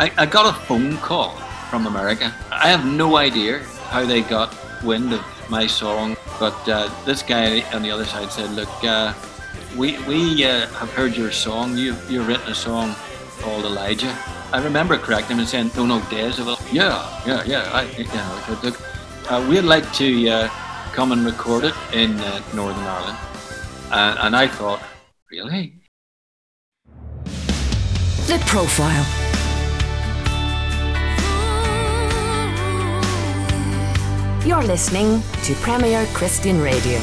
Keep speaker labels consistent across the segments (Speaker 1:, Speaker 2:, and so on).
Speaker 1: I, I got a phone call from America. I have no idea how they got wind of my song, but uh, this guy on the other side said, "Look, uh, we we uh, have heard your song. You you've written a song called Elijah." I remember correcting him and saying, "No, no, Days." Yeah, yeah, yeah. I, yeah. Look, uh, we'd like to uh, come and record it in uh, Northern Ireland, and I thought, really?
Speaker 2: The profile. You're listening to Premier Christian Radio.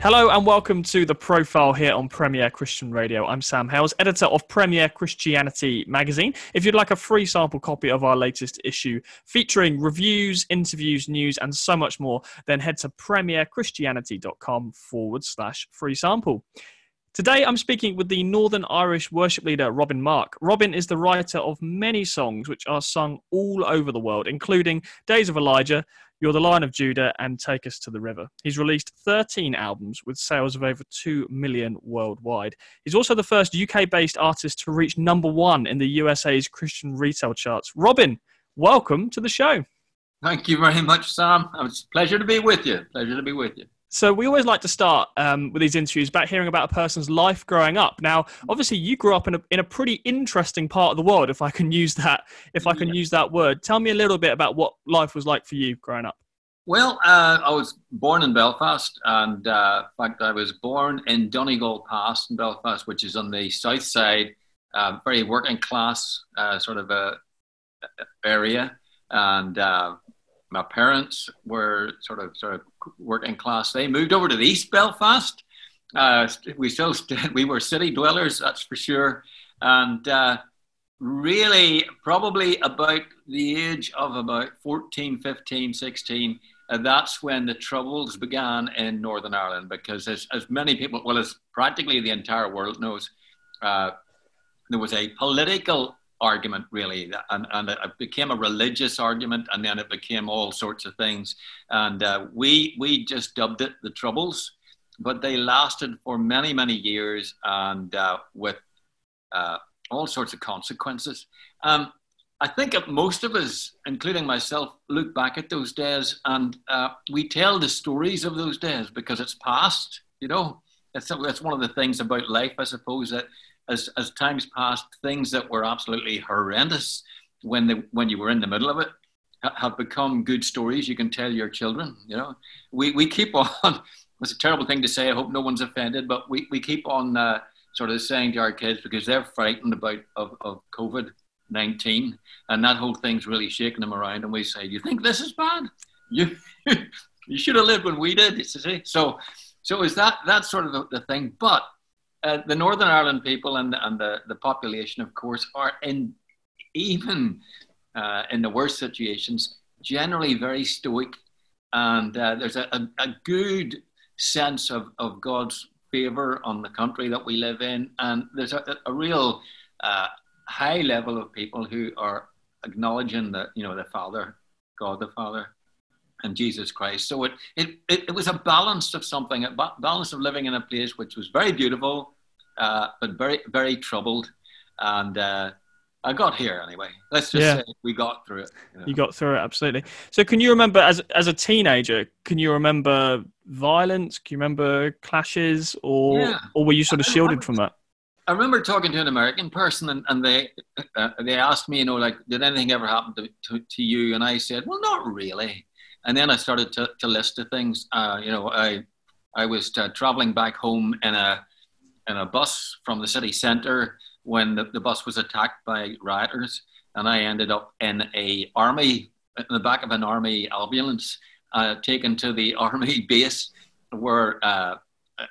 Speaker 3: Hello and welcome to the profile here on Premier Christian Radio. I'm Sam Hailes, editor of Premier Christianity magazine. If you'd like a free sample copy of our latest issue featuring reviews, interviews, news, and so much more, then head to premierchristianity.com forward slash free sample. Today, I'm speaking with the Northern Irish worship leader Robin Mark. Robin is the writer of many songs which are sung all over the world, including Days of Elijah, You're the Lion of Judah, and Take Us to the River. He's released 13 albums with sales of over 2 million worldwide. He's also the first UK based artist to reach number one in the USA's Christian retail charts. Robin, welcome to the show.
Speaker 1: Thank you very much, Sam. It's a pleasure to be with you. Pleasure to be with you.
Speaker 3: So we always like to start um, with these interviews about hearing about a person's life growing up. Now, obviously, you grew up in a in a pretty interesting part of the world, if I can use that if I can yeah. use that word. Tell me a little bit about what life was like for you growing up.
Speaker 1: Well, uh, I was born in Belfast, and uh, in fact, I was born in Donegal Pass in Belfast, which is on the south side, uh, very working class uh, sort of a area, and uh, my parents were sort of sort of working class. They moved over to the East Belfast. Uh, we still we were city dwellers, that's for sure. And uh, really, probably about the age of about 14, 15, 16, uh, that's when the troubles began in Northern Ireland. Because as, as many people, well, as practically the entire world knows, uh, there was a political argument really. And, and it became a religious argument and then it became all sorts of things. And uh, we we just dubbed it the troubles. But they lasted for many many years and uh, with uh, all sorts of consequences. Um, i think most of us including myself look back at those days and uh, we tell the stories of those days because it's past you know? That's, that's one of the things about life i suppose that as, as times passed, things that were absolutely horrendous when, the, when you were in the middle of it have become good stories you can tell your children. You know, we, we keep on, it's a terrible thing to say, I hope no one's offended, but we, we keep on uh, sort of saying to our kids, because they're frightened about of, of COVID 19, and that whole thing's really shaking them around, and we say, You think this is bad? You, you should have lived when we did. So, so is that that's sort of the, the thing. But uh, the Northern Ireland people and, and the, the population, of course, are in even uh, in the worst situations generally very stoic, and uh, there's a, a, a, good sense of, of God's favor on the country that we live in, and there's a, a real uh, high level of people who are acknowledging that you know the Father, God the Father, and Jesus Christ. So it, it, it, was a balance of something, a balance of living in a place which was very beautiful, uh, but very, very troubled. And uh, I got here anyway. Let's just yeah. say we got through it.
Speaker 3: You, know. you, got through it, absolutely. So, can you remember as as a teenager? Can you remember violence? Can you remember clashes, or yeah. or were you sort of shielded from that?
Speaker 1: I remember talking to an American person, and, and they uh, they asked me, you know, like, did anything ever happen to, to, to, you? And I said, well, not really. And then I started to, to list the things. Uh, you know, I I was uh, traveling back home in a in a bus from the city centre when the, the bus was attacked by rioters, and I ended up in a army in the back of an army ambulance, uh, taken to the army base where uh,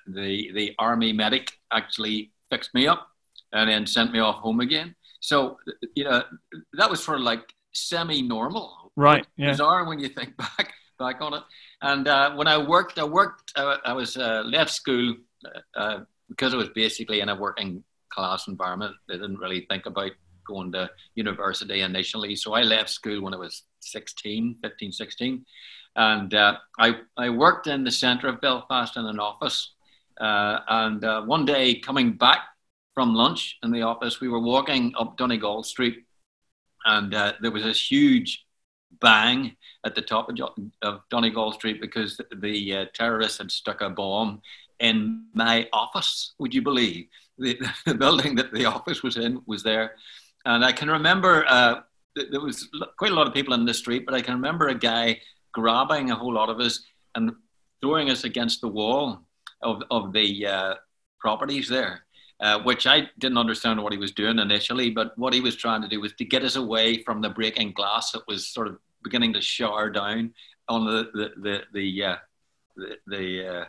Speaker 1: the the army medic actually fixed me up and then sent me off home again. So you know that was for like semi-normal,
Speaker 3: right? Yeah.
Speaker 1: Bizarre when you think back back on it. And uh, when I worked, I worked. Uh, I was uh, left school uh, because it was basically in a working class environment, they didn't really think about going to university initially. So I left school when I was 16, 15, 16. And uh, I, I worked in the centre of Belfast in an office. Uh, and uh, one day coming back from lunch in the office, we were walking up Donegal Street, and uh, there was this huge bang at the top of, of Donegal Street because the uh, terrorists had stuck a bomb in my office. Would you believe the, the, building that the office was in was there? And I can remember uh, there was quite a lot of people in the street, but I can remember a guy grabbing a whole lot of us and throwing us against the wall of, of the uh, properties there. Uh, which I didn't understand what he was doing initially, but what he was trying to do was to get us away from the breaking glass that was sort of beginning to shower down on the the the the, uh, the, the uh,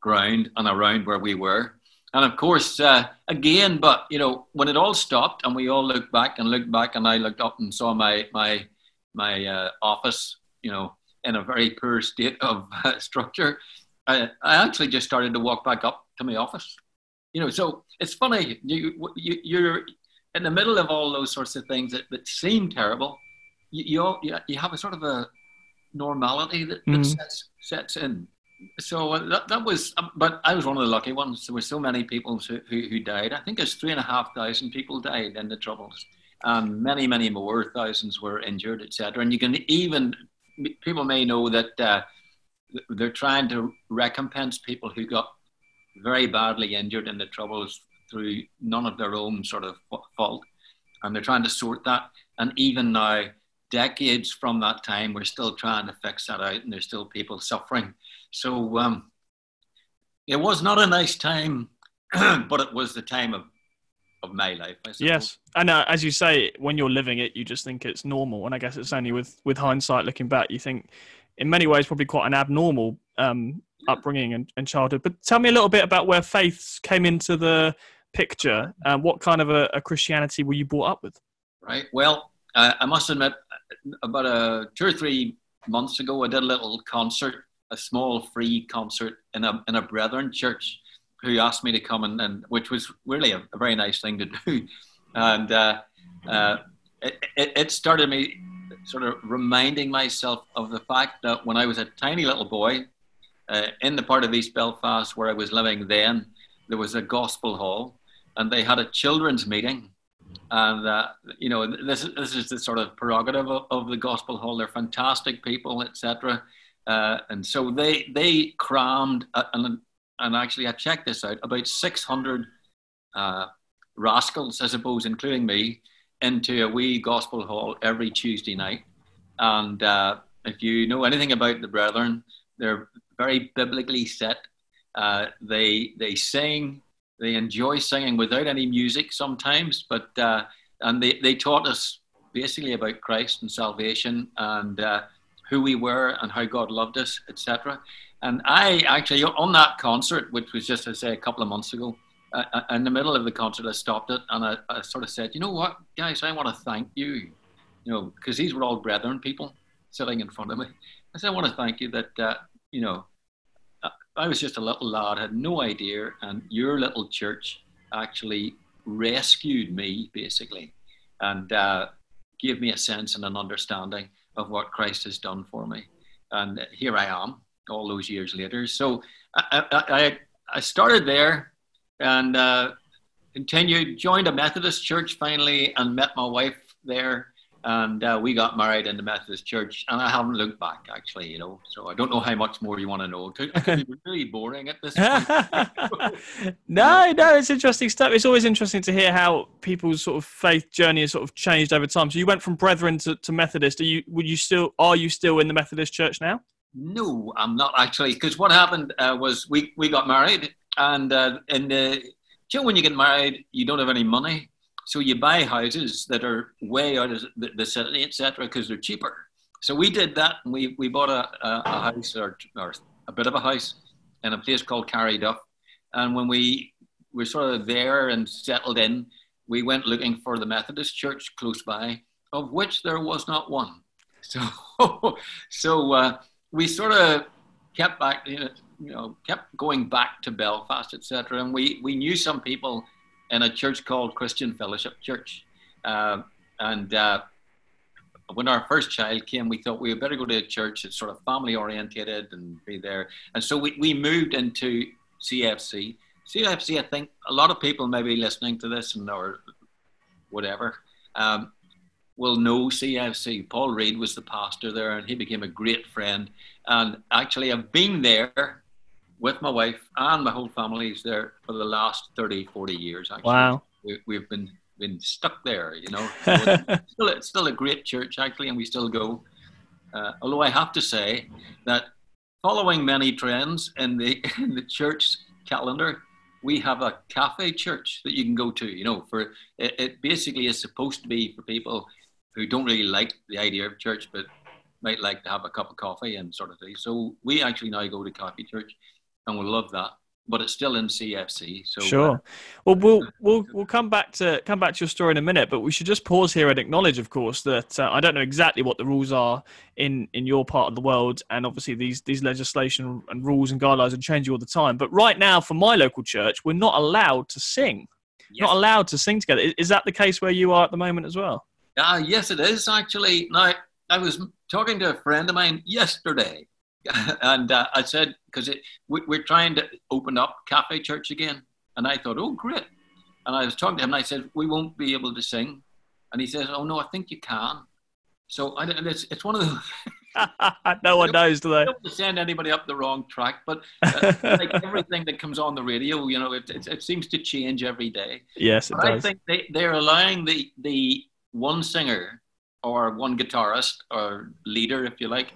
Speaker 1: ground and around where we were. And of course, uh, again, but you know, when it all stopped and we all looked back and looked back, and I looked up and saw my my my uh, office, you know, in a very poor state of structure, I, I actually just started to walk back up to my office you know, so it's funny. You, you you're in the middle of all those sorts of things that, that seem terrible. You, you you have a sort of a normality that, that mm. sets sets in. So uh, that, that was, um, but I was one of the lucky ones. There were so many people who, who, who died. I think there's three and a half thousand people died in the troubles, and many, many more thousands were injured, etc. And you can even people may know that uh, they're trying to recompense people who got very badly injured in the troubles through none of their own sort of fault. And they're trying to sort that. And even now, decades from that time, we're still trying to fix that out, and there's still people suffering. So um, it was not a nice time, but it was the time of, of my life.
Speaker 3: Yes, and uh, as you say, when you're living it, you just think it's normal. And I guess it's only with with hindsight, looking back, you think, in many ways, probably quite an abnormal um, upbringing and, and, childhood. But tell me a little bit about where faith came into the picture. Um, what kind of a, a, Christianity were you brought up with?
Speaker 1: Right. Well, uh, I must admit, about a two or three months ago, I did a little concert, a small free concert in a in a Brethren church, who asked me to come and, and which was really a, a very nice thing to do, and uh, uh, it, it started me sort of reminding myself of the fact that when I was a tiny little boy, uh, in the part of East Belfast where I was living then, there was a gospel hall, and they had a children's meeting. And uh, you know, this this is the sort of prerogative of, of the gospel hall. They're fantastic people, etc. Uh, and so they they crammed and and actually I checked this out about 600 uh, rascals, I suppose, including me, into a wee gospel hall every Tuesday night. And uh, if you know anything about the Brethren, they're very biblically set. Uh, they they sing, they enjoy singing without any music sometimes, but uh, and they, they taught us basically about Christ and salvation and uh, who we were and how God loved us, etc. And I actually on that concert, which was just I say a couple of months ago, uh, uh, in the middle of the concert, I stopped it and I, I sort of said, you know what, guys, I want to thank you, you know, because these were all brethren people sitting in front of me. I said, I want to thank you that, uh, you know, I was just a little lad, had no idea, and your little church actually rescued me, basically, and uh, gave me a sense and an understanding of what Christ has done for me. And here I am, all those years later. So I, I, I started there and uh, continued, joined a Methodist church finally, and met my wife there and uh, we got married in the Methodist Church, and I haven't looked back actually, you know. So I don't know how much more you want to know. It could be really boring at this point.
Speaker 3: no, no, it's interesting stuff. It's always interesting to hear how people's sort of faith journey has sort of changed over time. So you went from Brethren to, to Methodist. Are you? Would you still? Are you still in the Methodist Church now?
Speaker 1: No, I'm not actually. Because what happened uh, was we we got married, and uh, in the you know when you get married, you don't have any money so you buy houses that are way out of the, city, etc., because they're cheaper. So we did that, and we, we bought a, a, a house or, or a bit of a house in a place called Carryduff. And when we were sort of there and settled in, we went looking for the Methodist church close by, of which there was not one. So, so uh, we sort of kept back, you know, kept going back to Belfast, etc. And we, we knew some people in a church called Christian Fellowship Church. Uh, and uh, when our first child came, we thought we had better go to a church that's sort of family orientated and be there. And so we, we moved into CFC. CFC, I think a lot of people may be listening to this and or whatever um, will know CFC. Paul Reid was the pastor there, and he became a great friend. And actually, I've been there with my wife and my whole family's there for the last 30, 40 years. Actually.
Speaker 3: Wow.
Speaker 1: We, have been been stuck there, you know. So it's, still, it's still a great church, actually, and we still go. Uh, although I have to say that following many trends in the in the church calendar, we have a cafe church that you can go to. You know, for it, it basically is supposed to be for people who don't really like the idea of church, but might like to have a cup of coffee and sort of thing. So we actually now go to coffee church, and we love that but it's still in CFC. So
Speaker 3: sure. Uh, well, we'll we'll we'll come back to come back to your story in a minute, but we should just pause here and acknowledge, of course, that uh, I don't know exactly what the rules are in in your part of the world, and obviously these these legislation and rules and guidelines are changing all the time. But right now, for my local church, we're not allowed to sing. Yes. Not allowed to sing together. Is, is that the case where you are at the moment as well?
Speaker 1: Uh, yes, it is actually. Now, I was talking to a friend of mine yesterday and uh, I said, because we, we're trying to open up Cafe Church again. And I thought, oh, great. And I was talking to him and I said, we won't be able to sing. And he says, oh, no, I think you can. So I, it's, it's one of the.
Speaker 3: no one knows, do they?
Speaker 1: Don't send anybody up the wrong track, but uh, like everything that comes on the radio, you know, it, it, it seems to change every day.
Speaker 3: Yes, it
Speaker 1: but
Speaker 3: does.
Speaker 1: I think they, they're allowing the, the one singer or one guitarist or leader, if you like,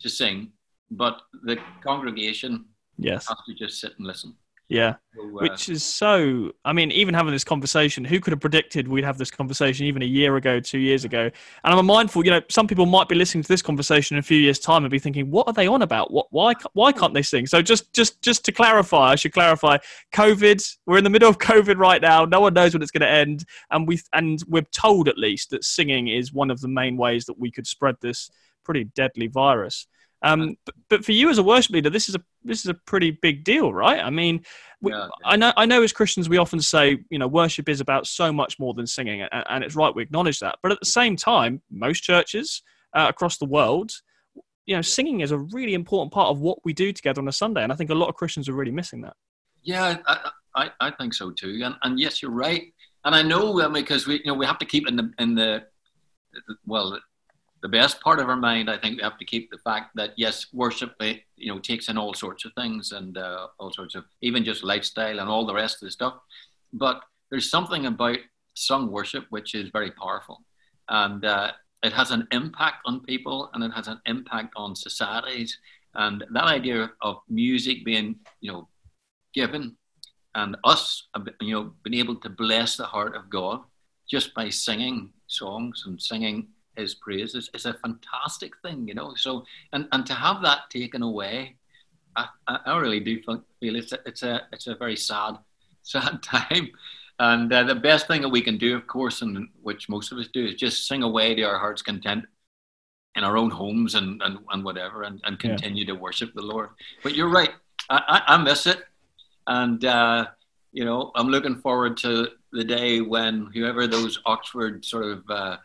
Speaker 1: to sing but the congregation
Speaker 3: yes
Speaker 1: has to just sit and listen.
Speaker 3: Yeah, so, uh, which is so. I mean, even having this conversation, who could have predicted we'd have this conversation even a year ago, two years ago? And I'm mindful, you know, some people might be listening to this conversation in a few years' time and be thinking, "What are they on about? What? Why? Why can't they sing?" So just, just, just to clarify, I should clarify: COVID. We're in the middle of COVID right now. No one knows when it's going to end, and we and we're told at least that singing is one of the main ways that we could spread this pretty deadly virus. Um, but, but, for you as a worship leader, this is a this is a pretty big deal, right? I mean, we, yeah, I know I know as Christians we often say you know worship is about so much more than singing, and, and it's right we acknowledge that. But at the same time, most churches uh, across the world, you know, singing is a really important part of what we do together on a Sunday, and I think a lot of Christians are really missing that.
Speaker 1: Yeah, I, I, I think so too, and and yes, you're right, and I know uh, because we you know we have to keep in the in the well the best part of our mind, I think we have to keep the fact that yes, worship, eh, you know, takes in all sorts of things and uh, all sorts of even just lifestyle and all the rest of the stuff. But there's something about sung worship which is very powerful, and uh, it has an impact on people and it has an impact on societies. And that idea of music being, you know, given and us, you know, being able to bless the heart of God just by singing songs and singing his praise is, is a fantastic thing, you know. So and, and to have that taken away, I, I really do feel it's a, it's a it's a very sad sad time. And uh, the best thing that we can do, of course, and which most of us do, is just sing away to our heart's content in our own homes and, and, and whatever, and, and continue yeah. to worship the Lord. But you're right, I, I, I miss it. And, uh, you know, I'm looking forward to the day when whoever those Oxford sort of uh,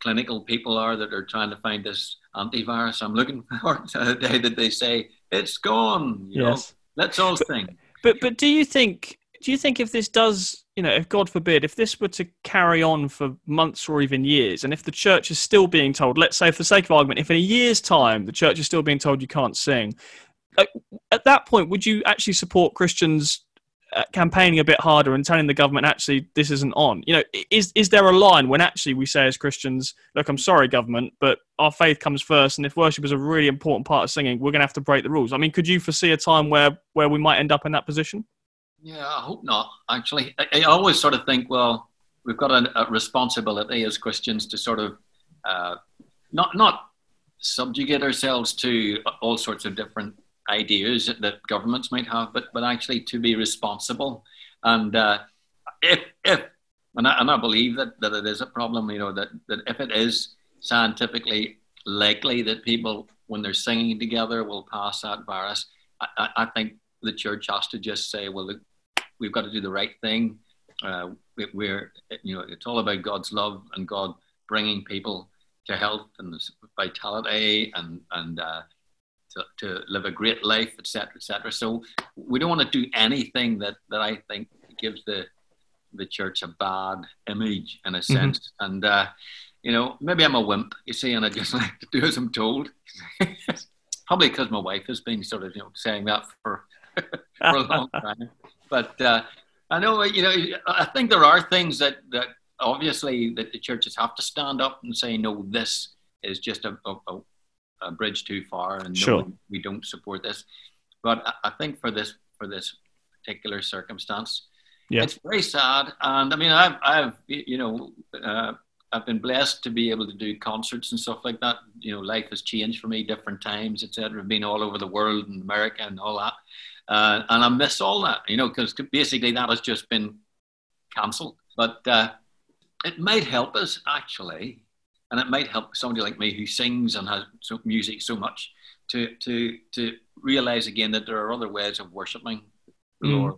Speaker 1: clinical people are that are trying to find this antivirus. I'm looking forward to the day that they say it's gone. You yes. know, let's all sing.
Speaker 3: But but do you think do you think if this does you know if God forbid if this were to carry on for months or even years, and if the church is still being told, let's say for the sake of argument, if in a year's time the church is still being told you can't sing, at that point would you actually support Christians campaigning a bit harder and telling the government actually this isn't on. You know is is there a line when actually we say as christians look i'm sorry government but our faith comes first and if worship is a really important part of singing we're going to have to break the rules. I mean could you foresee a time where where we might end up in that position?
Speaker 1: Yeah i hope not actually. I, I always sort of think well we've got a, a responsibility as christians to sort of uh, not not subjugate ourselves to all sorts of different ideas that governments might have, but but actually to be responsible. And uh, if if and I, and I believe that, that it is a problem, you know, that, that if it is scientifically likely that people, when they're singing together, will pass that virus, I, I think the church has to just say, well, look, we've got to do the right thing. Uh, we, are you know, it's all about God's love and God bringing people to health and vitality and and uh, to, to live a great life, etc., etc. So we don't want to do anything that, that I think gives the the church a bad image in a mm-hmm. sense. Mm-hmm. And uh, you know, maybe I'm a wimp, you see, and I just like to do as I'm told. Probably because my wife has been sort of you know saying that for for a long time. But uh, I know you know I think there are things that that obviously that the churches have to stand up and say no, this is just a, a, a bridge too far, and
Speaker 3: sure.
Speaker 1: no, we don't support this. But I think for this for this particular circumstance, yeah. it's very sad. And I mean, I've I've you know. Uh, I've been blessed to be able to do concerts and stuff like that. You know, life has changed for me, different times, etc. I've been all over the world and America and all that, uh, and I miss all that. You know, because basically that has just been cancelled. But uh, it might help us actually and it might help somebody like me who sings and has music so much to to to realize again that there are other ways of worshiping the mm. Lord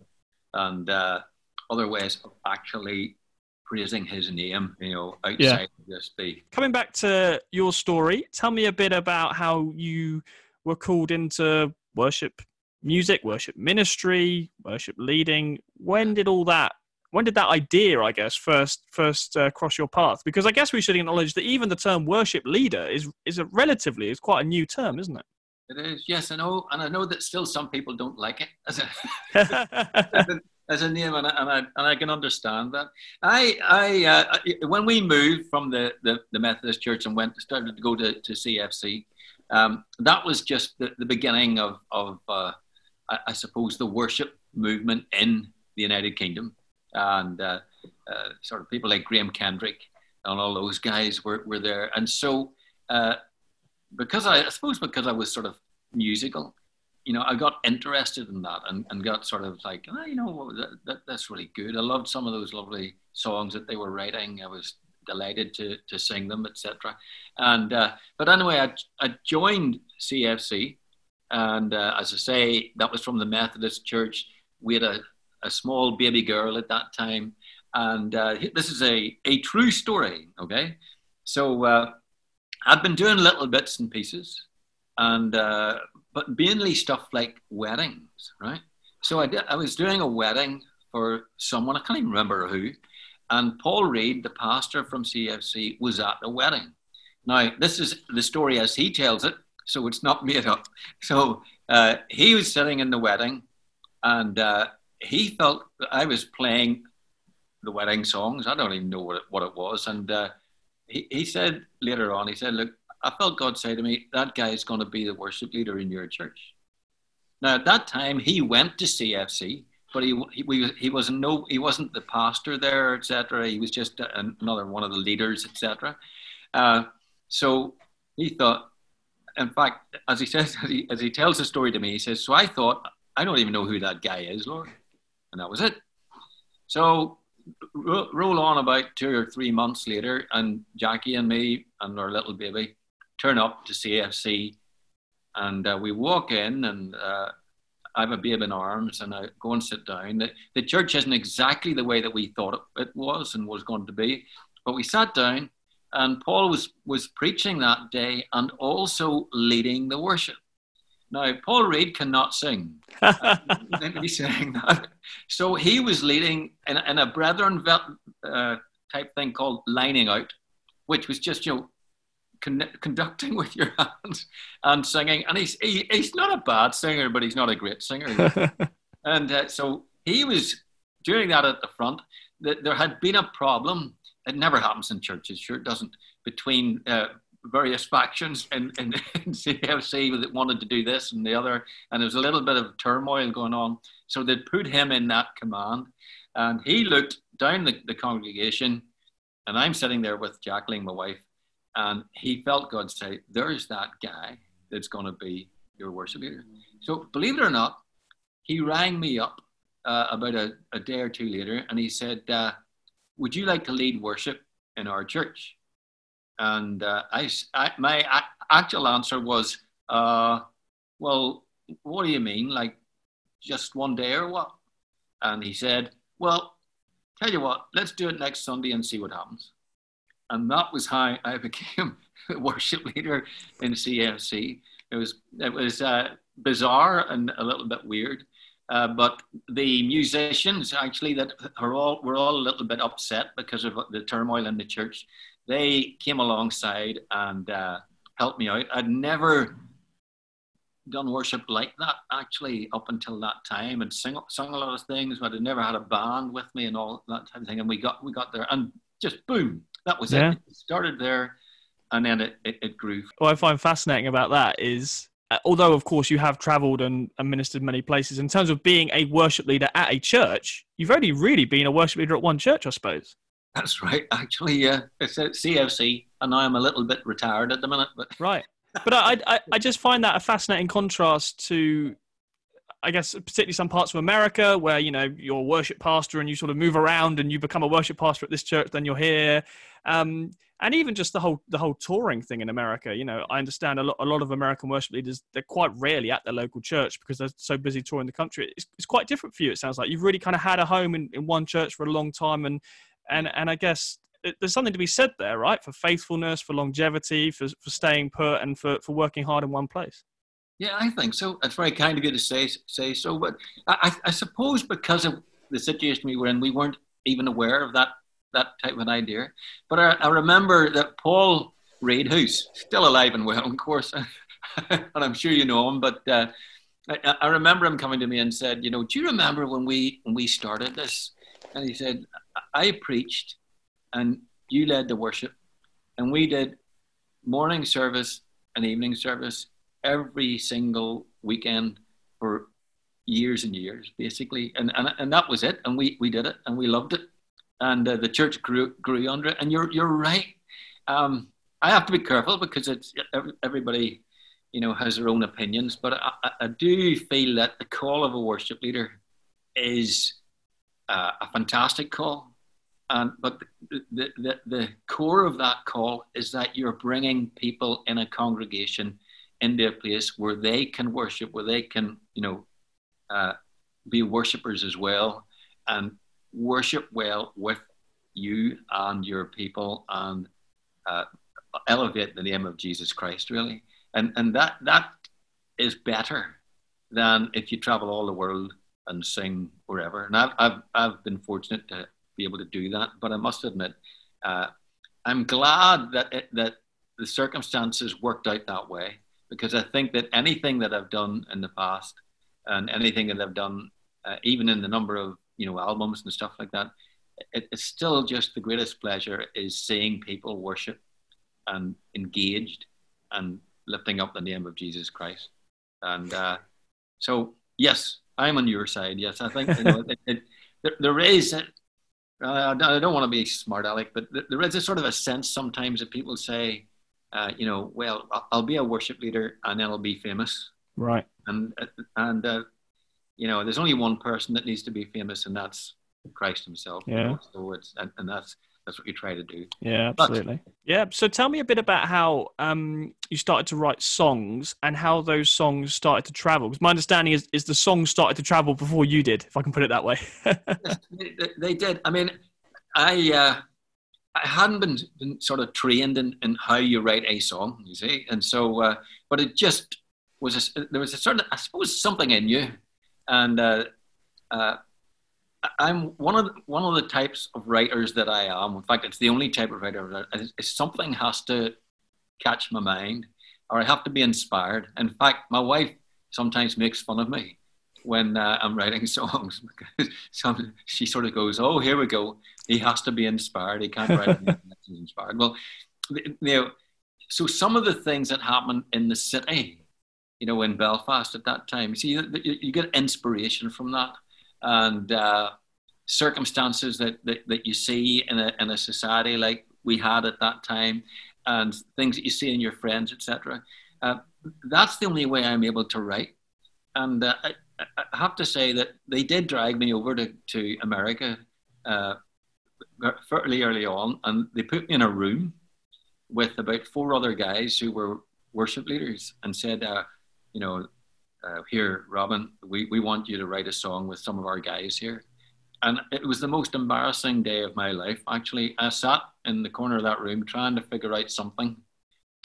Speaker 1: and uh, other ways of actually praising His name. You know, outside yeah. of this be
Speaker 3: coming back to your story. Tell me a bit about how you were called into worship music, worship ministry, worship leading. When did all that when did that idea, I guess, first first uh, cross your path? Because I guess we should acknowledge that even the term worship leader is is a relatively is quite a new term, isn't it?
Speaker 1: It is, yes, I know, and I know that still some people don't like it as a as, a, name, and I, and I, and I can understand that. I I uh, when we moved from the, the, the Methodist Church and went started to go to, to CFC, um, that was just the, the beginning of of uh, I, I suppose the worship movement in the United Kingdom and uh, uh, sort of people like Graham Kendrick and all those guys were, were there. And so, uh, because I, I, suppose because I was sort of musical, you know, I got interested in that and, and got sort of like, oh, you know, that, that, that's really good. I loved some of those lovely songs that they were writing. I was delighted to, to sing them, etc. And uh, but anyway, I, I joined CFC, and uh, as I say, that was from the Methodist Church. We had a, a small baby girl at that time. And uh, this is a, a true story, okay? So uh, I'd been doing little bits and pieces, and uh, but mainly stuff like weddings, right? So I, did, I was doing a wedding for someone, I can't even remember who, and Paul Reid, the pastor from CFC, was at the wedding. Now, this is the story as he tells it, so it's not made up. So uh, he was sitting in the wedding, and uh, he felt I was playing the wedding songs. I don't even know what it, what it was. And uh, he, he said later on, he said, Look, I felt God say to me, that guy is going to be the worship leader in your church. Now, at that time, he went to CFC, but he, he, he, wasn't, no, he wasn't the pastor there, etc. He was just another one of the leaders, etc. Uh, so he thought, in fact, as he says, as he, as he tells the story to me, he says, So I thought, I don't even know who that guy is, Lord and that was it. So roll on about two or three months later, and Jackie and me and our little baby turn up to CFC, and uh, we walk in, and uh, I have a baby in arms, and I go and sit down. The, the church isn't exactly the way that we thought it was and was going to be, but we sat down, and Paul was was preaching that day and also leading the worship. Now, Paul Reid cannot sing. he's saying that. So he was leading in, in a brethren uh, type thing called lining out, which was just, you know, con- conducting with your hands and singing. And he's, he, he's not a bad singer, but he's not a great singer. and uh, so he was doing that at the front. That There had been a problem. It never happens in churches, sure it doesn't, between uh, various factions in, in, in CFC that wanted to do this and the other, and there was a little bit of turmoil going on. So they put him in that command, and he looked down the, the congregation, and I'm sitting there with Jacqueline, my wife, and he felt God say, "There's that guy that's going to be your worship leader." So believe it or not, he rang me up uh, about a, a, day or two later, and he said, uh, "Would you like to lead worship in our church?" And uh, I, I, my actual answer was, uh, well, what do you mean? Like just one day or what? And he said, well, tell you what, let's do it next Sunday and see what happens. And that was how I became worship leader in CFC. it was it was uh, bizarre and a little bit weird. Uh, but the musicians actually that are all were all a little bit upset because of the turmoil in the church. They came alongside and uh, helped me out. I'd never done worship like that actually up until that time and sing, sung a lot of things, but I'd never had a band with me and all that type of thing. And we got we got there and just boom, that was yeah. it. it. started there and then it, it, it grew.
Speaker 3: What I find fascinating about that is uh, although of course you have traveled and, and ministered many places in terms of being a worship leader at a church you've only really been a worship leader at one church i suppose
Speaker 1: that's right actually yeah it's at cfc and i'm a little bit retired at the minute but
Speaker 3: right but I, I, I just find that a fascinating contrast to I guess particularly some parts of America where you know you're a worship pastor and you sort of move around and you become a worship pastor at this church, then you're here, um, and even just the whole the whole touring thing in America. You know, I understand a lot a lot of American worship leaders they're quite rarely at their local church because they're so busy touring the country. It's, it's quite different for you. It sounds like you've really kind of had a home in, in one church for a long time, and and and I guess there's something to be said there, right? For faithfulness, for longevity, for, for staying put, and for, for working hard in one place.
Speaker 1: Yeah, I think so. That's very kind of you to say say so. But I, I suppose because of the situation we were in, we weren't even aware of that that type of an idea. But I, I remember that Paul Reid, who's still alive and well, of course, and I'm sure you know him, but uh, I, I remember him coming to me and said, you know, do you remember when we when we started this? And he said, I preached and you led the worship, and we did morning service and evening service every single weekend for years and years, basically, and and, and that was it, and we we did it, and we loved it, and uh, the church grew grew under it, and you're you're right. Um, I have to be careful because it's everybody, you know, has their own opinions, but I, I do feel that the call of a worship leader is uh, a fantastic call um, but the, the, the, the, core of that call is that you're bringing people in a congregation into a place where they can worship, where they can, you know, uh, be worshippers as well and worship well with you and your people and uh, elevate the name of Jesus Christ, really. And, and that, that is better than if you travel all the world and sing wherever. And I've, I've, I've been fortunate to be able to do that. But I must admit, uh, I'm glad that it, that the circumstances worked out that way because I think that anything that I've done in the past and anything that I've done, uh, even in the number of you know albums and stuff like that, it, it's still just the greatest pleasure is seeing people worship and engaged and lifting up the name of Jesus Christ. And uh, so, yes, I'm on your side. Yes, I think you know, it, it, there, there is uh, I don't want to be smart aleck, but there is a sort of a sense sometimes that people say, uh, you know, well, I'll be a worship leader and then I'll be famous.
Speaker 3: Right.
Speaker 1: And and uh, you know, there's only one person that needs to be famous, and that's Christ Himself.
Speaker 3: Yeah. You
Speaker 1: know? So it's and, and that's that's what you try to do.
Speaker 3: Yeah, absolutely. But, yeah. So tell me a bit about how um, you started to write songs and how those songs started to travel. Because my understanding is, is the songs started to travel before you did, if I can put it that way.
Speaker 1: they, they, did. I mean, I uh, I hadn't been, been, sort of trained in, in how you write a song, you see, and so uh, but it just was a, there was a sort of I suppose something in you, and uh, uh I'm one of the, one of the types of writers that I am. In fact, it's the only type of writer. Is something has to catch my mind, or I have to be inspired. In fact, my wife sometimes makes fun of me when uh, I'm writing songs because some, she sort of goes, "Oh, here we go. He has to be inspired. He can't write anything that's inspired." Well, you know, so some of the things that happen in the city, you know, in Belfast at that time, you see, you, you get inspiration from that and uh, circumstances that, that, that you see in a, in a society like we had at that time and things that you see in your friends, etc. Uh, that's the only way I'm able to write. And uh, I, I, have to say that they did drag me over to, to America uh, fairly early on, and they put me in a room with about four other guys who were worship leaders and said, uh, you know, uh, here, Robin, we, we want you to write a song with some of our guys here. And it was the most embarrassing day of my life. Actually, I sat in the corner of that room trying to figure out something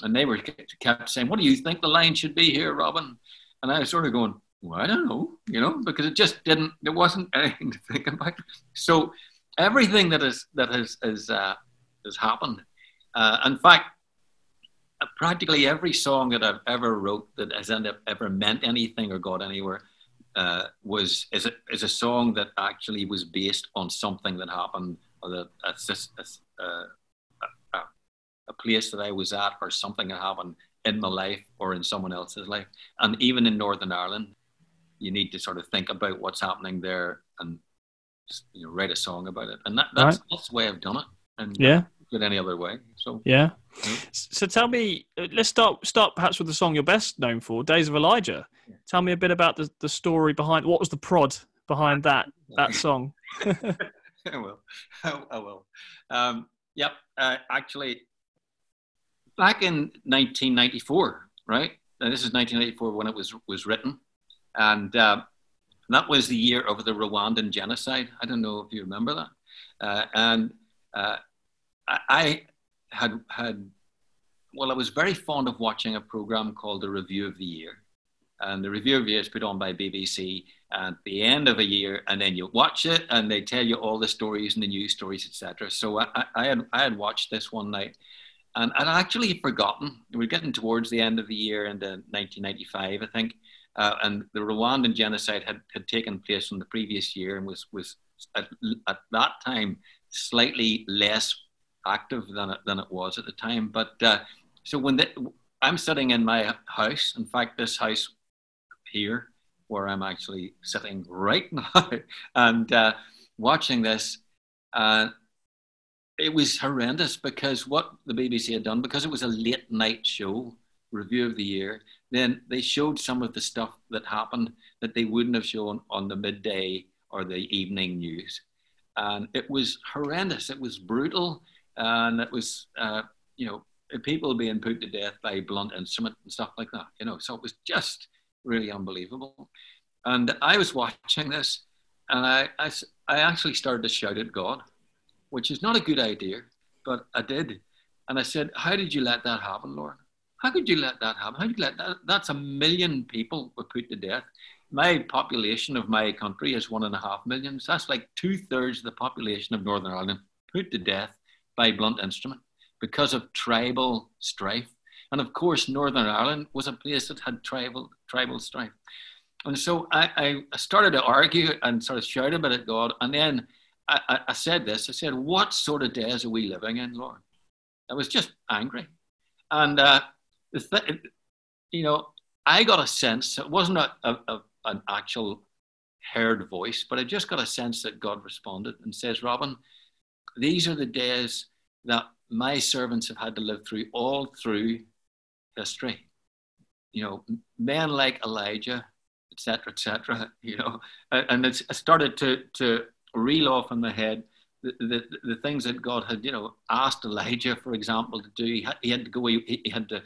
Speaker 1: and they were kept saying, "What do you think the line should be here, Robin?" And I was sort of going, well, I don't know, you know, because it just didn't. There wasn't anything to think about. So everything that is that has has uh, has happened. Uh, in fact, practically every song that I've ever wrote that has ever meant anything or got anywhere uh, was is a, is a song that actually was based on something that happened or that a, a, a, a place that I was at or something that happened in my life or in someone else's life. And even in Northern Ireland, you need to sort of think about what's happening there and you know write a song about it. And that, that's, right. that's the way I've done it. And
Speaker 3: yeah,
Speaker 1: any other way. So
Speaker 3: yeah. So tell me, uh, let's start start perhaps with the song you're best known for, "Days of Elijah." Yeah. Tell me a bit about the, the story behind what was the prod behind that that song.
Speaker 1: I will. I will. Um, yep. Uh, actually, back in 1994, right? Now, this is 1994 when it was was written, and uh, that was the year of the Rwandan genocide. I don't know if you remember that. Uh, and uh, I had had well, I was very fond of watching a program called the Review of the Year, and the Review of the Year is put on by BBC at the end of a year, and then you watch it, and they tell you all the stories and the news stories, etc. So I, I, had I had watched this one night, and I'd actually forgotten. We were getting towards the end of the year in 1995, I think, uh, and the Rwandan genocide had, had taken place in the previous year and was was at, at that time slightly less active than it, than it was at the time. But uh, so when the, I'm sitting in my house, in fact, this house here where I'm actually sitting right now and uh, watching this, uh, it was horrendous because what the BBC had done, because it was a late night show, review of the year, then they showed some of the stuff that happened that they wouldn't have shown on the midday or the evening news. And it was horrendous. It was brutal. And it was, uh, you know, people being put to death by blunt instrument and stuff like that, you know. So it was just really unbelievable. And I was watching this and I, I, I actually started to shout at God which is not a good idea, but I did. And I said, How did you let that happen, Lord? How could you let that happen? How did you let that? That's a million people were put to death. My population of my country is one and a half million. So that's like two thirds of the population of Northern Ireland put to death by blunt instrument because of tribal strife. And of course, Northern Ireland was a place that had tribal tribal strife. And so I, I started to argue and sort of shout a bit at God. And then I, I, said this. I said, "What sort of days are we living in, Lord?" I was just angry, and uh, th- you know, I got a sense. It wasn't a, a, a, an actual heard voice, but I just got a sense that God responded and says, "Robin, these are the days that my servants have had to live through all through history. You know, men like Elijah, etc., etc. You know, and it's started to to reel off in the head the, the, the, things that God had, you know, asked Elijah, for example, to do. He had, he had to go, he, he had to,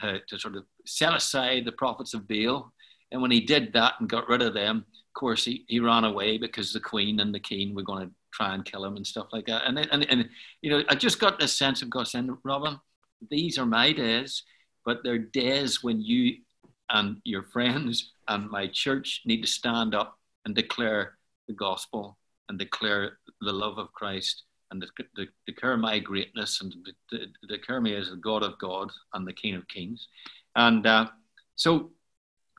Speaker 1: to, to, sort of set aside the prophets of Baal. And when he did that and got rid of them, of course, he, he ran away because the queen and the king were going to try and kill him and stuff like that. And, and, and, you know, I just got this sense of God saying, Robin, these are my days, but they're days when you and your friends and my church need to stand up and declare the gospel and declare the love of Christ and de- de- declare my greatness and de- declare me as the God of God and the King of Kings. And uh, so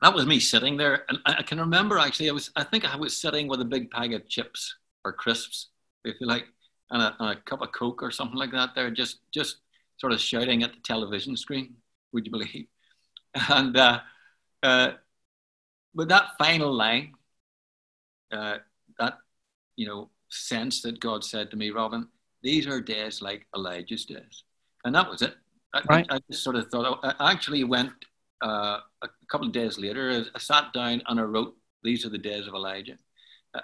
Speaker 1: that was me sitting there. And I, I can remember actually, I was, I think I was sitting with a big bag of chips or crisps, if you like, and a, and a cup of Coke or something like that there, just, just sort of shouting at the television screen, would you believe? And, uh, uh, but that final line, uh, that you know, sense that God said to me, Robin, these are days like Elijah's days. And that was it. I, right. I, I just sort of thought, I actually went uh, a couple of days later, I sat down and I wrote, These are the days of Elijah.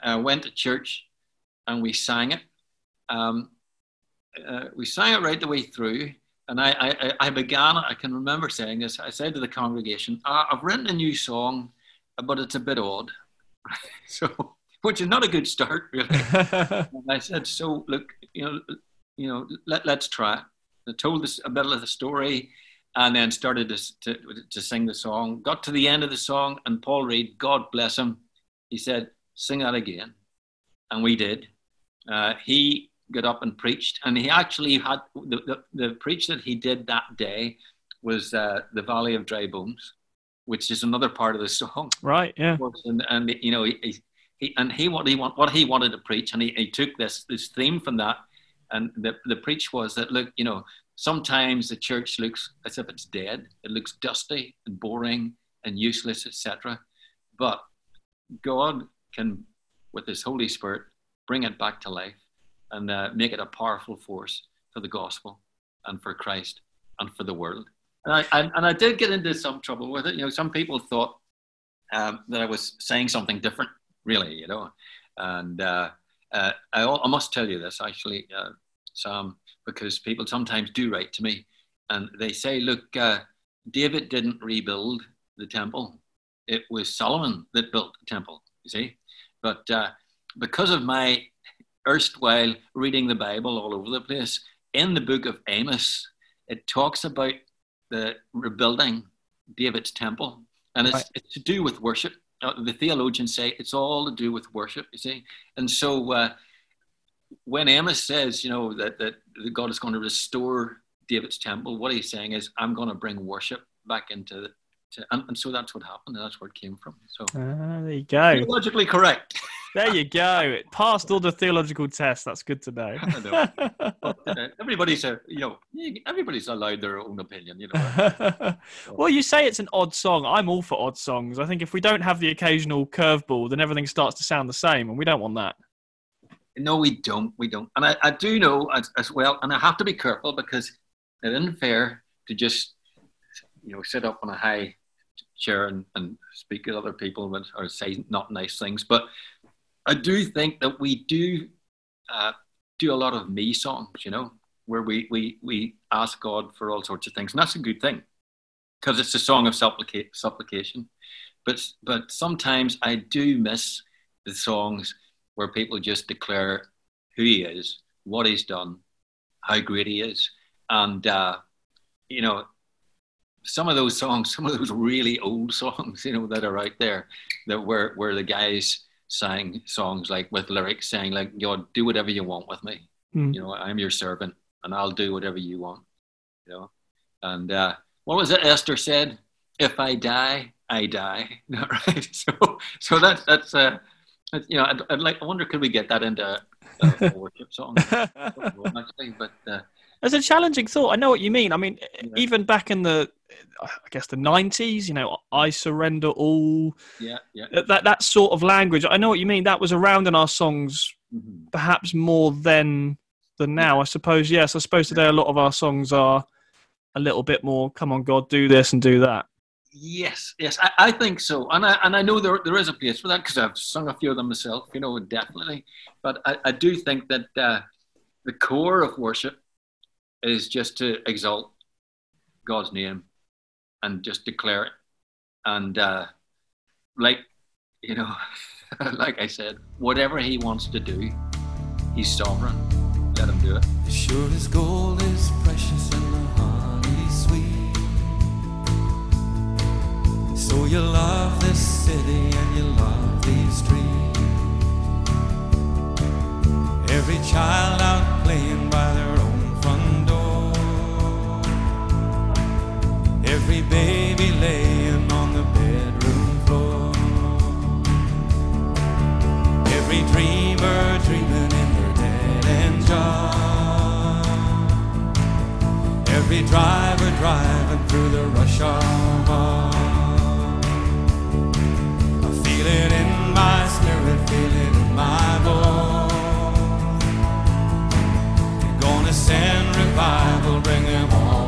Speaker 1: I went to church and we sang it. Um, uh, we sang it right the way through. And I, I, I began, I can remember saying this. I said to the congregation, I've written a new song, but it's a bit odd. so which is not a good start, really. and I said, so look, you know, you know, let, let's try. I told us a bit of the story, and then started to, to, to sing the song. Got to the end of the song, and Paul Reid, God bless him, he said, Sing that again. And we did. Uh, he got up and preached, and he actually had the, the, the preach that he did that day was uh, The Valley of Dry Bones, which is another part of the song.
Speaker 3: Right, yeah.
Speaker 1: And, and you know, he, he, and he what he want what he wanted to preach, and he, he took this this theme from that, and the the preach was that look, you know, sometimes the church looks as if it's dead. It looks dusty and boring and useless, etc. But God can, with His Holy Spirit, bring it back to life and uh, make it a powerful force for the gospel and for Christ and for the world. And I, I, and I did get into some trouble with it. You know, some people thought um, that I was saying something different really, you know. And uh, uh, I, I, must tell you this actually, uh, Sam, because people sometimes do write to me and they say, look, uh, David didn't rebuild the temple. It was Solomon that built the temple, you see. But uh, because of my erstwhile reading the Bible all over the place, in the book of Amos, it talks about the rebuilding David's temple. And it's, right. it's to do with worship uh, the theologians say it's all to do with worship, you see. And so uh, when Amos says, you know, that, that God is going to restore David's temple, what he's saying is, I'm going to bring worship back into the, to, and, and, so that's what happened. And that's where it came from. So
Speaker 3: ah, there you go.
Speaker 1: Theologically correct.
Speaker 3: There you go. It passed all the theological tests. That's good to know.
Speaker 1: know. But, uh, everybody's a, you know, everybody's allowed their own opinion. You know.
Speaker 3: well, you say it's an odd song. I'm all for odd songs. I think if we don't have the occasional curveball, then everything starts to sound the same, and we don't want that.
Speaker 1: No, we don't. We don't. And I, I do know as, as well, and I have to be careful because it isn't fair to just, you know, sit up on a high chair and, and speak at other people or say not nice things. But I do think that we do uh, do a lot of me songs, you know, where we, we, we ask God for all sorts of things. And that's a good thing because it's a song of supplica- supplication. But, but sometimes I do miss the songs where people just declare who he is, what he's done, how great he is. And, uh, you know, some of those songs, some of those really old songs, you know, that are out there, that where, where the guys sang songs like with lyrics saying like, "God, do whatever you want with me. Mm. You know, I'm your servant, and I'll do whatever you want." You know, and uh, what was it Esther said? If I die, I die. right? So, so that's that's uh, you know, I'd, I'd, like. I wonder, could we get that into a worship song? actually, but. Uh,
Speaker 3: it's a challenging thought. I know what you mean. I mean, yeah. even back in the I guess the nineties. You know, I surrender all.
Speaker 1: Yeah, yeah.
Speaker 3: That that sort of language. I know what you mean. That was around in our songs, mm-hmm. perhaps more then than now. I suppose. Yes, I suppose today a lot of our songs are a little bit more. Come on, God, do this and do that.
Speaker 1: Yes, yes, I, I think so, and I and I know there there is a place for that because I've sung a few of them myself. You know, definitely. But I, I do think that uh, the core of worship is just to exalt God's name and just declare it. And uh, like, you know, like I said, whatever he wants to do, he's sovereign. Let him do it.
Speaker 4: Sure as gold is precious and the honey sweet. So you love this city and you love these streets. Every child out playing by their every baby laying on the bedroom floor. Every dreamer dreaming in their dead end job. Every driver driving through the rush hour. I feel it in my spirit, feel it in my bones. Gonna send revival, bring them all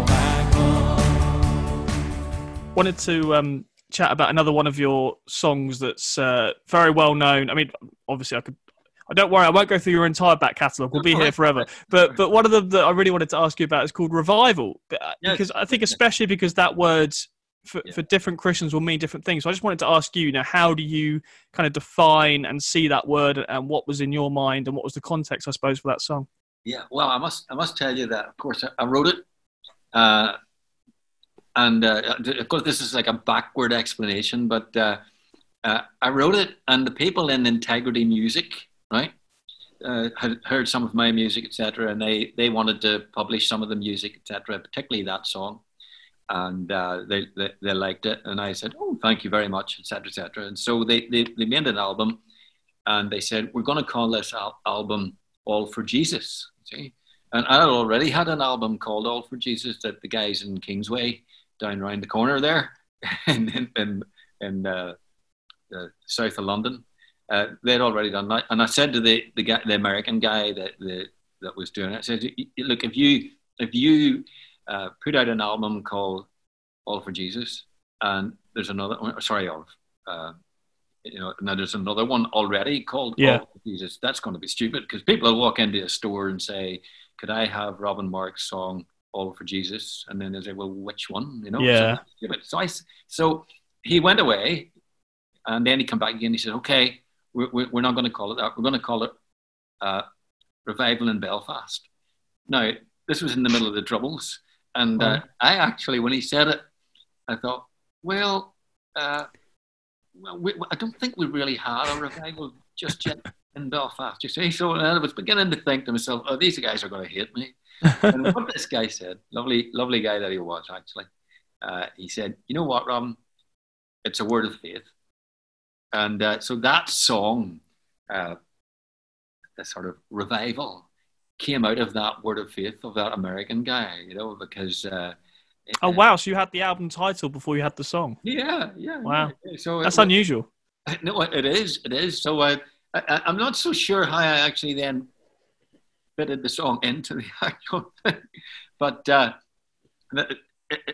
Speaker 3: wanted to um, chat about another one of your songs that's uh, very well known. I mean, obviously, I could. I don't worry, I won't go through your entire back catalogue. We'll be here forever. But but one of them that I really wanted to ask you about is called revival, uh, because I think especially because that word for, yeah. for different Christians will mean different things. So I just wanted to ask you now, how do you kind of define and see that word, and what was in your mind, and what was the context, I suppose, for that song?
Speaker 1: Yeah, well, I must I must tell you that of course I wrote it. Uh, and uh, of course this is like a backward explanation, but uh, uh, I wrote it, and the people in Integrity Music, right, uh, had heard some of my music, etc., and they they wanted to publish some of the music, etc., particularly that song, and uh, they, they, they liked it, and I said, oh, thank you very much, etc., etc., and so they, they they made an album, and they said we're going to call this al- album All for Jesus, see, and I already had an album called All for Jesus that the guys in Kingsway down around the corner there, in in in, in uh, the south of London uh, they'd already done that. And I said to the the, guy, the American guy that the, that was doing it, I said, "Look, if you if you uh, put out an album called All for Jesus, and there's another one, sorry, of uh, you know, now there's another one already called
Speaker 3: yeah.
Speaker 1: All for Jesus. That's going to be stupid because people will walk into a store and say, "Could I have Robin Mark's song All for Jesus?" And then they say, "Well, which one?" You know,
Speaker 3: yeah.
Speaker 1: So, so I so he went away, and then he come back again. He said, "Okay." we're, we're not going to call it that. We're going to call it uh, Revival in Belfast. Now, this was in the middle of the Troubles. And uh, I actually, when he said it, I thought, well, uh, well we, I don't think we really had a revival just yet in Belfast, you see. So I was beginning to think to myself, oh, these guys are going to hate me. and what this guy said, lovely, lovely guy that he was, actually, uh, he said, you know what, Robin? It's a word of faith. And uh, so that song, uh, the sort of revival, came out of that word of faith of that American guy, you know, because. Uh,
Speaker 3: oh wow! So you had the album title before you had the song.
Speaker 1: Yeah, yeah.
Speaker 3: Wow.
Speaker 1: Yeah. So
Speaker 3: that's
Speaker 1: it,
Speaker 3: unusual.
Speaker 1: No, it is. It is. So uh, I, I'm not so sure how I actually then fitted the song into the actual thing, but uh, it,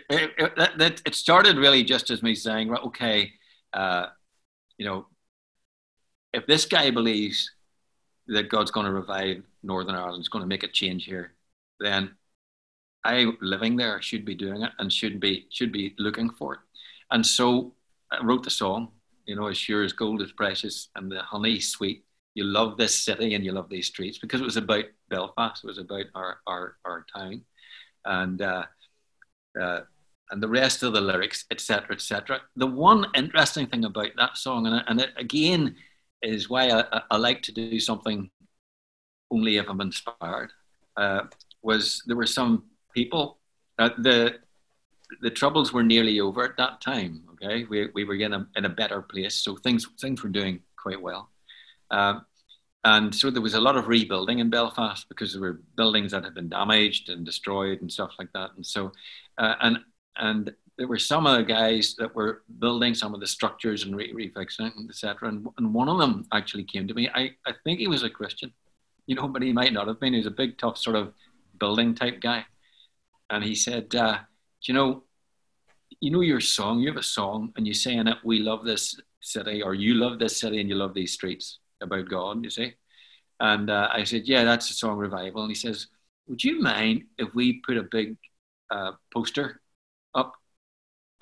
Speaker 1: it, it, it, started really just as me saying, right, okay. Uh, you know, if this guy believes that God's going to revive Northern Ireland, is going to make a change here, then I, living there, should be doing it and should be should be looking for it. And so I wrote the song. You know, as sure as gold is precious, and the honey sweet. You love this city and you love these streets because it was about Belfast. It was about our our, our town, and uh, uh, and the rest of the lyrics, etc., etc. The one interesting thing about that song, and, and it again is why I, I, like to do something only if I'm inspired, uh, was there were some people. Uh, the the troubles were nearly over at that time. Okay, we, we were in a in a better place, so things things were doing quite well. Um, and so there was a lot of rebuilding in Belfast because there were buildings that had been damaged and destroyed and stuff like that. And so, uh, and and there were some of the guys that were building some of the structures and re- refixing, etc. And, and one of them actually came to me. I, I think he was a Christian, you know, but he might not have been. He was a big, tough sort of building type guy. And he said, uh, you know, you know your song, you have a song, and you say in it, we love this city, or you love this city and you love these streets about God, you see. And uh, I said, yeah, that's a song revival. And he says, would you mind if we put a big uh, poster up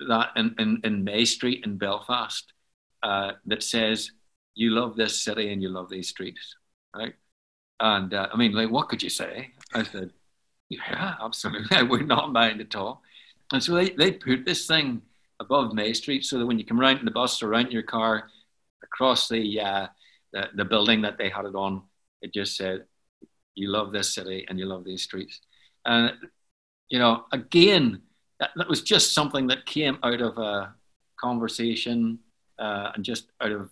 Speaker 1: that in, in, in May Street in Belfast uh, that says, You love this city and you love these streets, right? And uh, I mean, like, what could you say? I said, Yeah, absolutely. I would not mind at all. And so they, they put this thing above May Street so that when you come around in the bus or around in your car across the, uh, the, the building that they had it on, it just said, You love this city and you love these streets. And, you know, again, that, that was just something that came out of a conversation uh, and just out of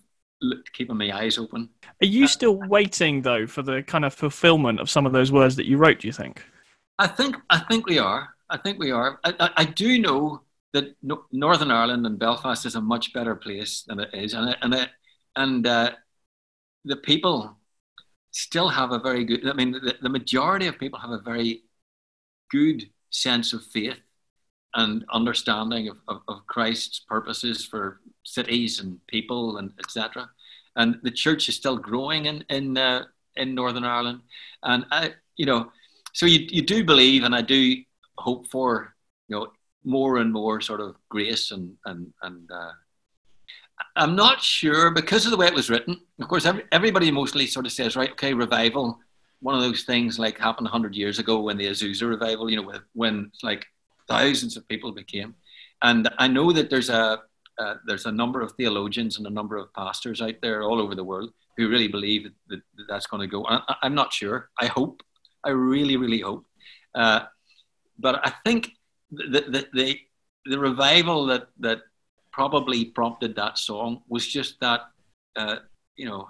Speaker 1: keeping my eyes open.
Speaker 3: Are you still waiting though for the kind of fulfillment of some of those words that you wrote? Do you think?
Speaker 1: I think I think we are. I think we are. I, I, I do know that no, Northern Ireland and Belfast is a much better place than it is, and it, and it, and uh, the people still have a very good. I mean, the, the majority of people have a very good sense of faith and understanding of, of, of Christ's purposes for cities and people and etc. And the church is still growing in in uh, in Northern Ireland, and I, you know, so you you do believe, and I do hope for you know more and more sort of grace and and and. Uh, I'm not sure because of the way it was written. Of course, every, everybody mostly sort of says, right, okay, revival. One of those things like happened 100 years ago when the Azusa revival, you know, when like thousands of people became. and I know that there's a uh, there's a number of theologians and a number of pastors out there all over the world who really believe that, that, that that's going to go. I, am not sure. I hope. I really, really hope. Uh, but I think the, the, the, the, revival that, that probably prompted that song was just that, uh, you know,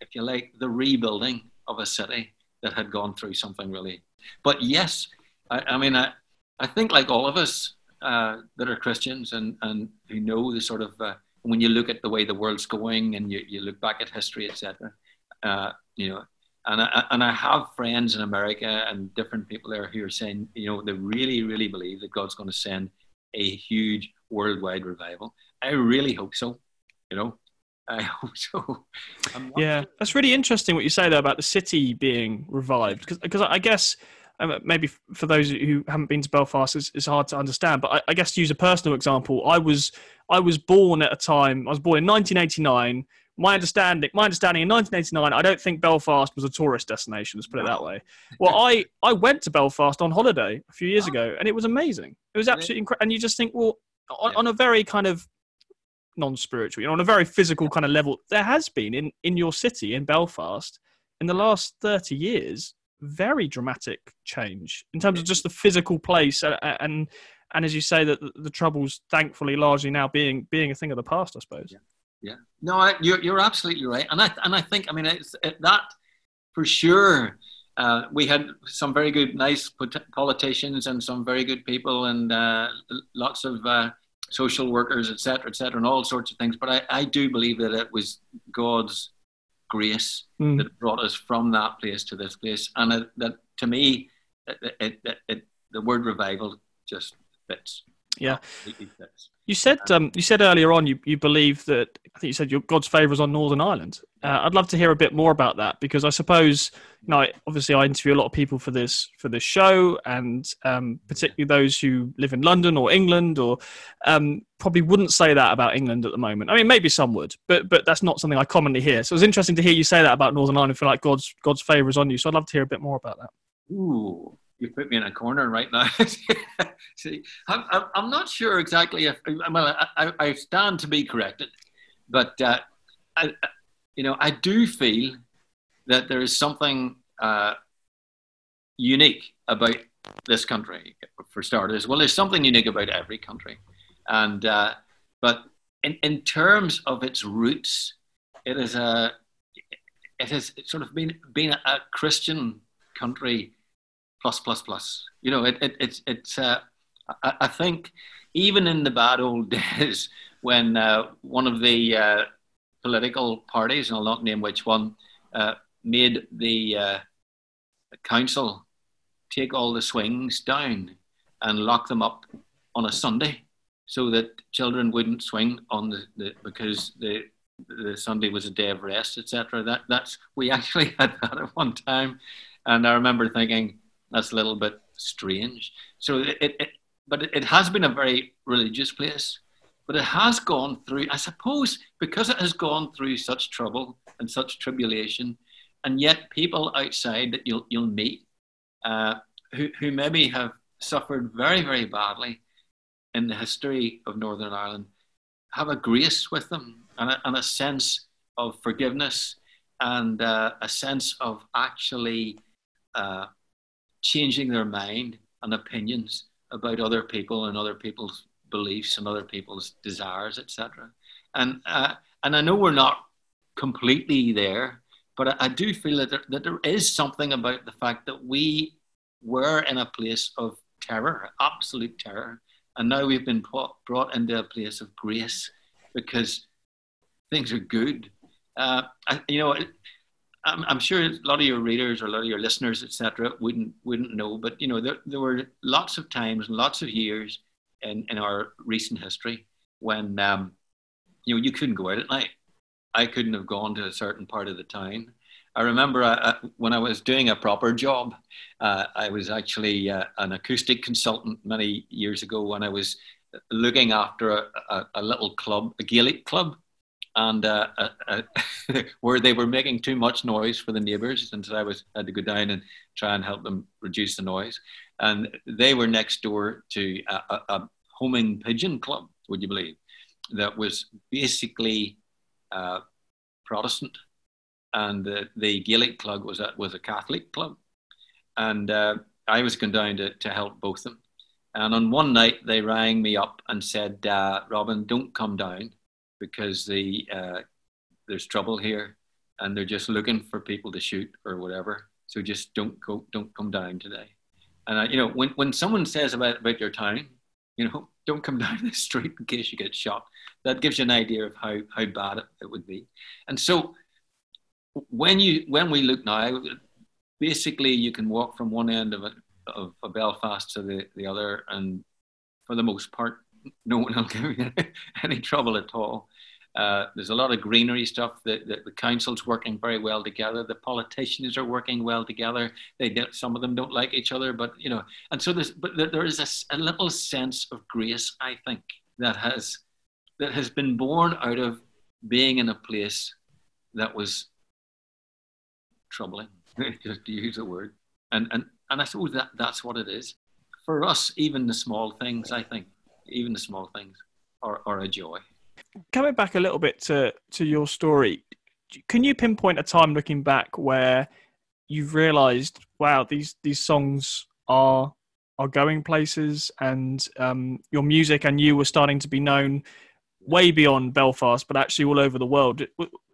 Speaker 1: if you like, the rebuilding of a city that had gone through something really. But yes, I, I mean, I, I think like all of us uh, that are Christians and, and who know the sort of, uh, when you look at the way the world's going and you, you look back at history, etc., uh, you know, and I, and I have friends in America and different people there who are saying, you know, they really, really believe that God's going to send a huge worldwide revival. I really hope so. You know, I hope so.
Speaker 3: Yeah, that's really interesting what you say there about the city being revived because I guess um, maybe for those who haven't been to Belfast, it's, it's hard to understand. But I, I, guess to use a personal example, I was I was born at a time. I was born in 1989 my understanding, my understanding in 1989, I don't think Belfast was a tourist destination. Let's put it that way. Well, I I went to Belfast on holiday a few years ago, and it was amazing. It was absolutely incredible. And you just think, well, on, on a very kind of non-spiritual, you know, on a very physical kind of level, there has been in in your city in Belfast in the last 30 years very dramatic change in terms of just the physical place and and, and as you say that the, the troubles thankfully largely now being being a thing of the past i suppose
Speaker 1: yeah yeah. No, I, you're you're absolutely right, and I and I think I mean it's it, that for sure. Uh, we had some very good, nice politicians and some very good people, and uh, lots of uh, social workers, etc., etc., and all sorts of things. But I, I do believe that it was God's grace mm. that brought us from that place to this place, and it, that to me, it, it, the word revival just fits.
Speaker 3: Yeah. You said um, you said earlier on you, you believe that I think you said your God's favour is on Northern Ireland. Uh, I'd love to hear a bit more about that because I suppose you know obviously I interview a lot of people for this for this show and um, particularly those who live in London or England or um, probably wouldn't say that about England at the moment. I mean maybe some would, but but that's not something I commonly hear. So it was interesting to hear you say that about Northern Ireland. I Feel like God's God's favour is on you. So I'd love to hear a bit more about that.
Speaker 1: Ooh, you put me in a corner right now. See, I'm, I'm not sure exactly if, well, I, I stand to be corrected, but, uh, I, you know, I do feel that there is something uh, unique about this country, for starters. Well, there's something unique about every country. And, uh, but in, in terms of its roots, it is a, it has sort of been, been a Christian country plus plus plus. You know, it, it it's it's. Uh, I, I, think even in the bad old days when uh, one of the uh, political parties, and I'll not name which one, uh, made the uh, council take all the swings down and lock them up on a Sunday, so that children wouldn't swing on the, the because the the Sunday was a day of rest, etc. That that's we actually had that at one time, and I remember thinking, that's a little bit strange. So it, it, it but it, has been a very religious place, but it has gone through, I suppose, because it has gone through such trouble and such tribulation, and yet people outside that you'll, you'll meet uh, who, who maybe have suffered very, very badly in the history of Northern Ireland have a grace with them and a, and a sense of forgiveness and uh, a sense of actually uh, changing their mind and opinions about other people and other people's beliefs and other people's desires, etc. And uh, and I know we're not completely there, but I, I do feel that there, that there is something about the fact that we were in a place of terror, absolute terror, and now we've been brought, brought into a place of grace because things are good. Uh, I, you know, I'm, I'm, sure a lot of your readers or a lot of your listeners, etc., wouldn't wouldn't know. But you know, there, there were lots of times and lots of years in, in our recent history when um, you know you couldn't go out at night. I couldn't have gone to a certain part of the town. I remember uh, uh when I was doing a proper job, uh, I was actually uh, an acoustic consultant many years ago when I was looking after a, a, a little club, a Gaelic club and uh, uh, uh where they were making too much noise for the neighbours, and so I was had to go down and try and help them reduce the noise. And they were next door to a, a, a homing pigeon club, would you believe, that was basically uh, Protestant, and the, Gaelic club was a, was a Catholic club, and uh, I was going down to, to help both them. And on one night, they rang me up and said, uh, "Robin, don't come down because the uh, there's trouble here, and they're just looking for people to shoot or whatever. So just don't go, don't come down today." And I, you know, when when someone says about about your town, you know, don't come down the street in case you get shot. That gives you an idea of how how bad it, it would be. And so when you when we look now, basically you can walk from one end of it of, of Belfast to the, the other, and for the most part, no one will give you any trouble at all. Uh, there's a lot of greenery stuff. The, the, council's working very well together. The politicians are working well together. They some of them don't like each other, but you know, and so there's but there is a, a little sense of grace, I think, that has that has been born out of being in a place that was troubling, just to use a word, and and and I suppose that that's what it is. For us, even the small things, I think, even the small things are, are a joy.
Speaker 3: Coming back a little bit to, to your story, can you pinpoint a time looking back where you've realised, wow, these these songs are are going places, and um, your music and you were starting to be known way beyond Belfast, but actually all over the world.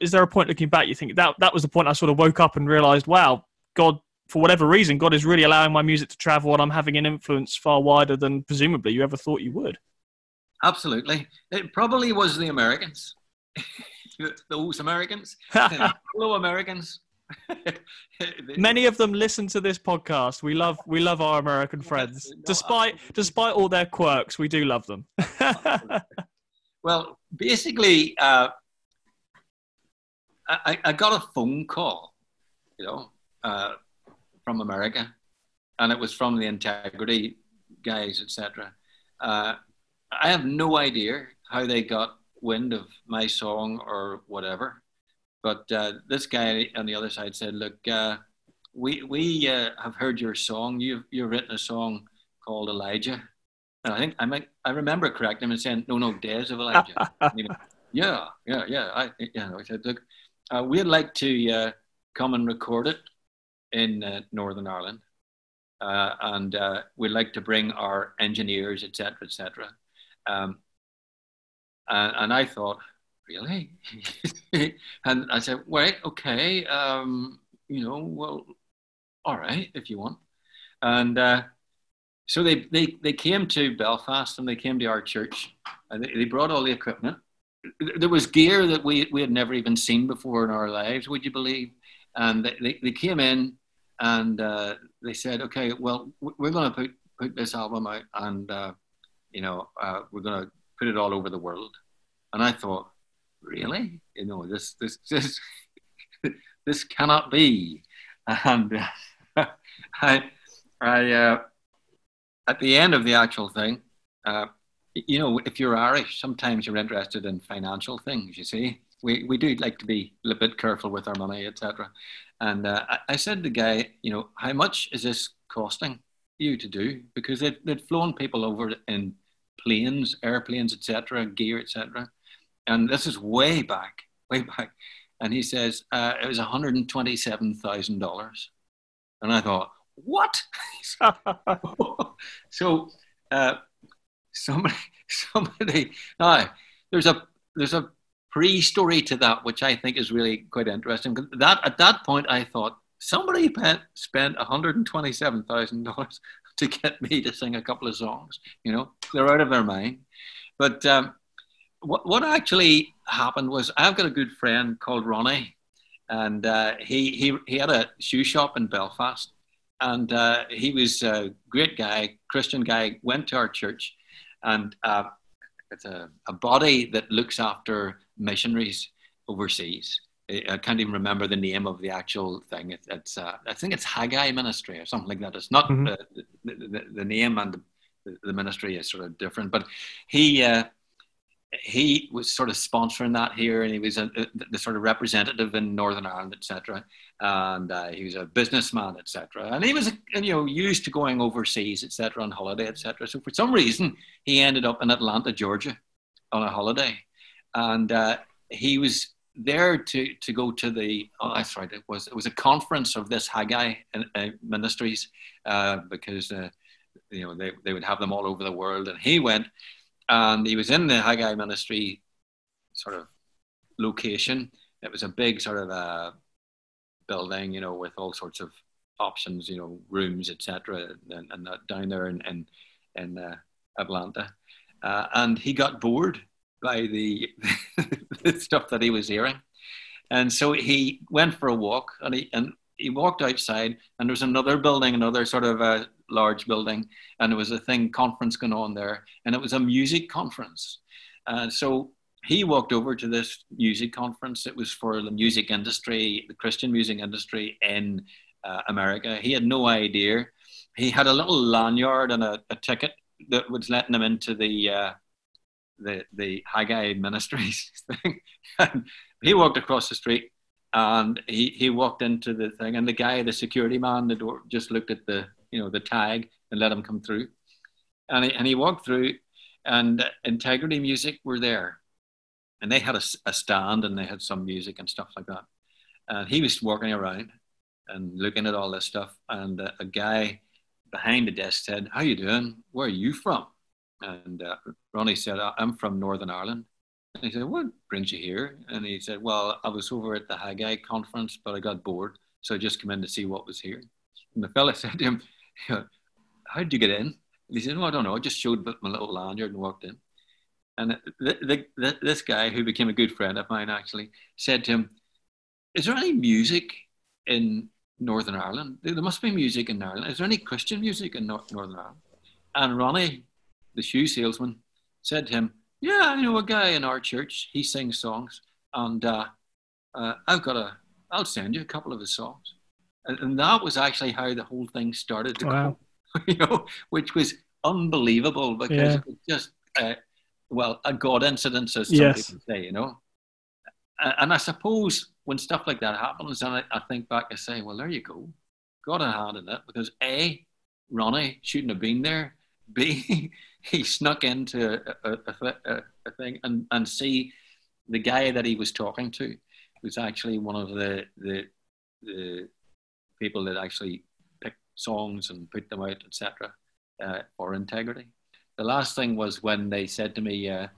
Speaker 3: Is there a point looking back you think that that was the point I sort of woke up and realised, wow, God for whatever reason, God is really allowing my music to travel and I'm having an influence far wider than presumably you ever thought you would.
Speaker 1: Absolutely. It probably was the Americans. Those Americans. Hello, Americans.
Speaker 3: Many of them listen to this podcast. We love we love our American friends. Despite despite all their quirks, we do love them.
Speaker 1: well, basically, uh, I, I got a phone call, you know, uh, from America, and it was from the integrity guys, etc. Uh, I have no idea how they got wind of my song or whatever, but uh, this guy on the other side said, "Look, uh, we we uh, have heard your song. You've you've written a song called Elijah." And I think I might, I remember correcting him and saying, "No, no, Days of Elijah." yeah, yeah, yeah. I, you know, I said, "Look, uh, we'd like to uh, come and record it in uh, Northern Ireland, uh, and uh, we'd like to bring our engineers, etc., etc. Um, and, and, I thought, really? and I said, wait, okay, um, you know, well, all right, if you want. And uh, so they, they, they came to Belfast and they came to our church and they, they brought all the equipment. There was gear that we, we had never even seen before in our lives, would you believe? And they, they came in and uh, they said, okay, well, we're going to put, put this album out and, uh, you know, uh, we're going to put it all over the world. And I thought, really? You know, this, this, this, this cannot be. And I, I, uh, at the end of the actual thing, uh, you know, if you're Irish, sometimes you're interested in financial things, you see we, we do like to be a bit careful with our money, etc. And uh, I, I, said to the guy, you know, how much is this costing you to do? Because they'd, they'd flown people over in planes, airplanes, etc., gear, etc. And this is way back, way back. And he says uh, it was one hundred and twenty-seven thousand dollars. And I thought, what? so uh, somebody, somebody. Now there's a there's a pre-story to that, which I think is really quite interesting. That at that point, I thought somebody spent one hundred and twenty-seven thousand dollars to get me to sing a couple of songs. You know, they're out of their mind. But um, what what actually happened was I've got a good friend called Ronnie, and uh, he he he had a shoe shop in Belfast, and uh, he was a great guy, Christian guy. Went to our church, and uh, it's a, a body that looks after missionaries overseas. I can't even remember the name of the actual thing. It, it's uh, I think it's Haggai Ministry or something like that. It's not mm-hmm. the, the, the, name and the, the, ministry is sort of different. But he uh, he was sort of sponsoring that here, and he was a, the sort of representative in Northern Ireland, etc. And uh, he was a businessman, etc. And he was, you know, used to going overseas, etc., on holiday, etc. So for some reason, he ended up in Atlanta, Georgia, on a holiday, and uh, he was there to to go to the. Oh, that's right. It was it was a conference of this Haggai uh, ministries uh, because uh, you know they they would have them all over the world, and he went and he was in the Haggai ministry sort of location. It was a big sort of uh, building, you know, with all sorts of options, you know, rooms, etc., and, and down there in in, in uh, Atlanta. Uh, and he got bored by the, the stuff that he was hearing, and so he went for a walk, and he and he walked outside, and there was another building, another sort of a large building, and there was a thing conference going on there, and it was a music conference. And so he walked over to this music conference. It was for the music industry, the Christian music industry in uh, America. He had no idea. He had a little lanyard and a, a ticket that was letting him into the uh, the the Haggai Ministries thing. and he walked across the street and he, he walked into the thing and the guy, the security man, the door just looked at the you know the tag and let him come through. And he, and he walked through, and Integrity Music were there, and they had a, a stand and they had some music and stuff like that. And he was walking around and looking at all this stuff, and uh, a guy behind the desk said, "How you doing? Where are you from?" And uh, Ronnie said, "I'm from Northern Ireland." And he said, "What brings you here?" And he said, "Well, I was over at the Haggai conference, but I got bored, so I just came in to see what was here." And the fella said to him, how did you get in? And he said, no, I don't know. I just showed my little lanyard and walked in. And the, the, the, this guy, who became a good friend of mine, actually said to him, is there any music in Northern Ireland? There must be music in Ireland. Is there any Christian music in Northern Ireland? And Ronnie, the shoe salesman, said to him, yeah, I know a guy in our church. He sings songs. And uh, uh, I've got a, I'll send you a couple of his songs and, and that was actually how the whole thing started to wow. go, you know, which was unbelievable because yeah. it just, uh, well, a God incident, as some yes. people say, you know. And I suppose when stuff like that happens, and I, I think back, I say, well, there you go. God had a hand in it because A, Ronnie shouldn't have been there. B, he snuck into a, a, a, a, thing, and, and C, the guy that he was talking to was actually one of the, the, the people that actually pick songs and put them out, etc., uh, for integrity. The last thing was when they said to me, uh,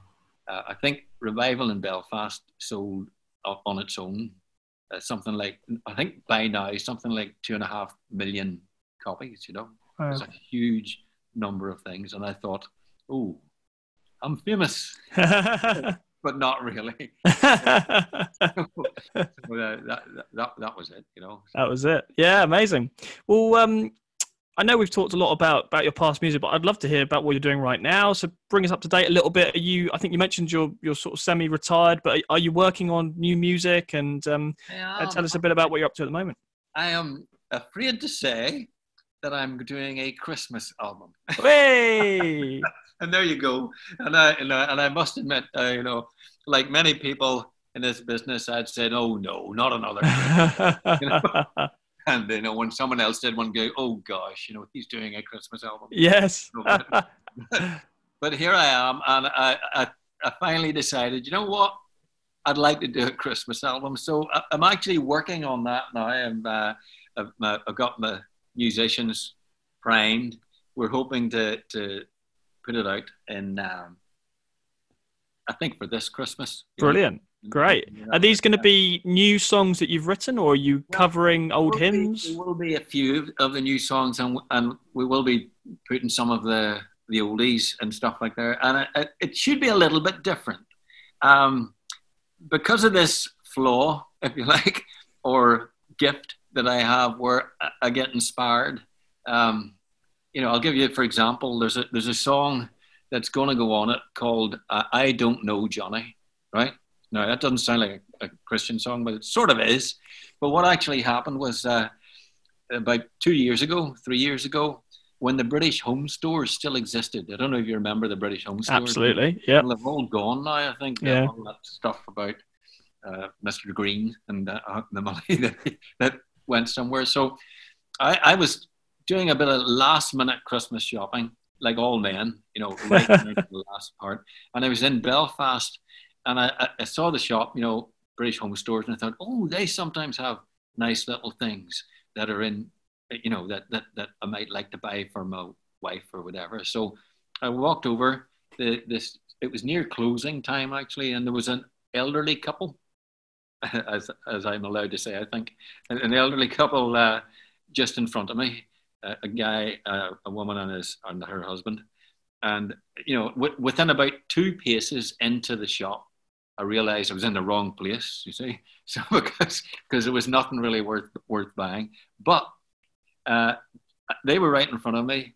Speaker 1: uh, I think Revival in Belfast sold on its own uh, something like, I think by now, something like two and a half million copies, you know. Wow. It's a huge number of things. And I thought, oh, I'm famous. but not really. that, that, that, that was it, you know.
Speaker 3: That was it. Yeah, amazing. Well, um, I know we've talked a lot about, about your past music, but I'd love to hear about what you're doing right now. So bring us up to date a little bit. Are you? I think you mentioned you're you're sort of semi-retired, but are you working on new music? And um, tell us a bit about what you're up to at the moment.
Speaker 1: I am afraid to say that I'm doing a Christmas album.
Speaker 3: Hey!
Speaker 1: and there you go. And I, and I, and I must admit, uh, you know, like many people in this business, I'd said, "Oh no, not another." you know? and you know, when someone else did one, go, "Oh gosh, you know, he's doing a Christmas album."
Speaker 3: Yes.
Speaker 1: but here I am, and I, I, I finally decided, you know what? I'd like to do a Christmas album. So I'm actually working on that now. I'm, uh, I've, I've got my musicians primed. We're hoping to, to put it out in, um, I think, for this Christmas.
Speaker 3: Brilliant. Know? Great. Are these going to be new songs that you've written, or are you covering well, old hymns?
Speaker 1: Be, there will be a few of the new songs, and, and we will be putting some of the, the oldies and stuff like that. And it, it should be a little bit different. Um, because of this flaw, if you like, or gift that I have where I get inspired. Um, you know, I'll give you for example. There's a there's a song that's going to go on it called uh, "I Don't Know Johnny." Right now, that doesn't sound like a, a, Christian song, but it sort of is. But what actually happened was uh, about two years ago, three years ago, when the British home stores still existed. I don't know if you remember the British home stores.
Speaker 3: Absolutely. Yeah.
Speaker 1: Well, they've all gone now. I think.
Speaker 3: Yeah.
Speaker 1: All that stuff about uh, Mr. Green and uh, the money that, that went somewhere. So I, I was doing a bit of last minute Christmas shopping, like all men, you know, right the last part. And I was in Belfast, and I, I- saw the shop, you know, British Home Stores, and I thought, oh, they sometimes have nice little things that are in, you know, that that that I might like to buy for my wife or whatever. So I walked over. The this it was near closing time actually, and there was an elderly couple, as as I'm allowed to say, I think, an, an elderly couple uh, just in front of me, a guy, uh, a woman, and his and her husband, and you know, w- within about two paces into the shop, I realized I was in the wrong place. You see, so because because it was nothing really worth worth buying, but uh, they were right in front of me,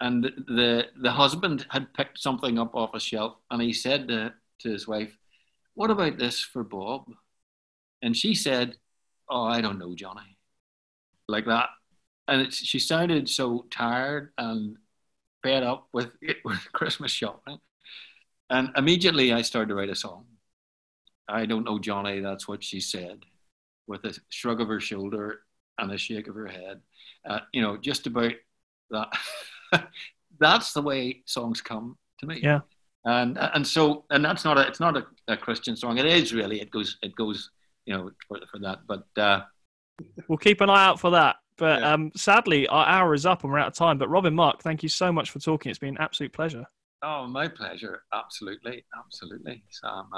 Speaker 1: and the the husband had picked something up off a shelf, and he said to, to his wife, "What about this for Bob?" And she said, "Oh, I don't know, Johnny," like that, and it, she sounded so tired and fed up with with Christmas shopping, and immediately I started to write a song. I don't know, Johnny. That's what she said, with a shrug of her shoulder and a shake of her head. Uh, you know, just about that. that's the way songs come to me.
Speaker 3: Yeah.
Speaker 1: And and so and that's not a it's not a, a Christian song. It is really. It goes it goes you know for, for that. But uh,
Speaker 3: We'll keep an eye out for that. But
Speaker 1: Yeah.
Speaker 3: um, sadly, our hour is up and we're out of time. But Robin Mark, thank you so much for talking. It's been an absolute pleasure.
Speaker 1: oh, my pleasure. Absolutely, absolutely, Sam.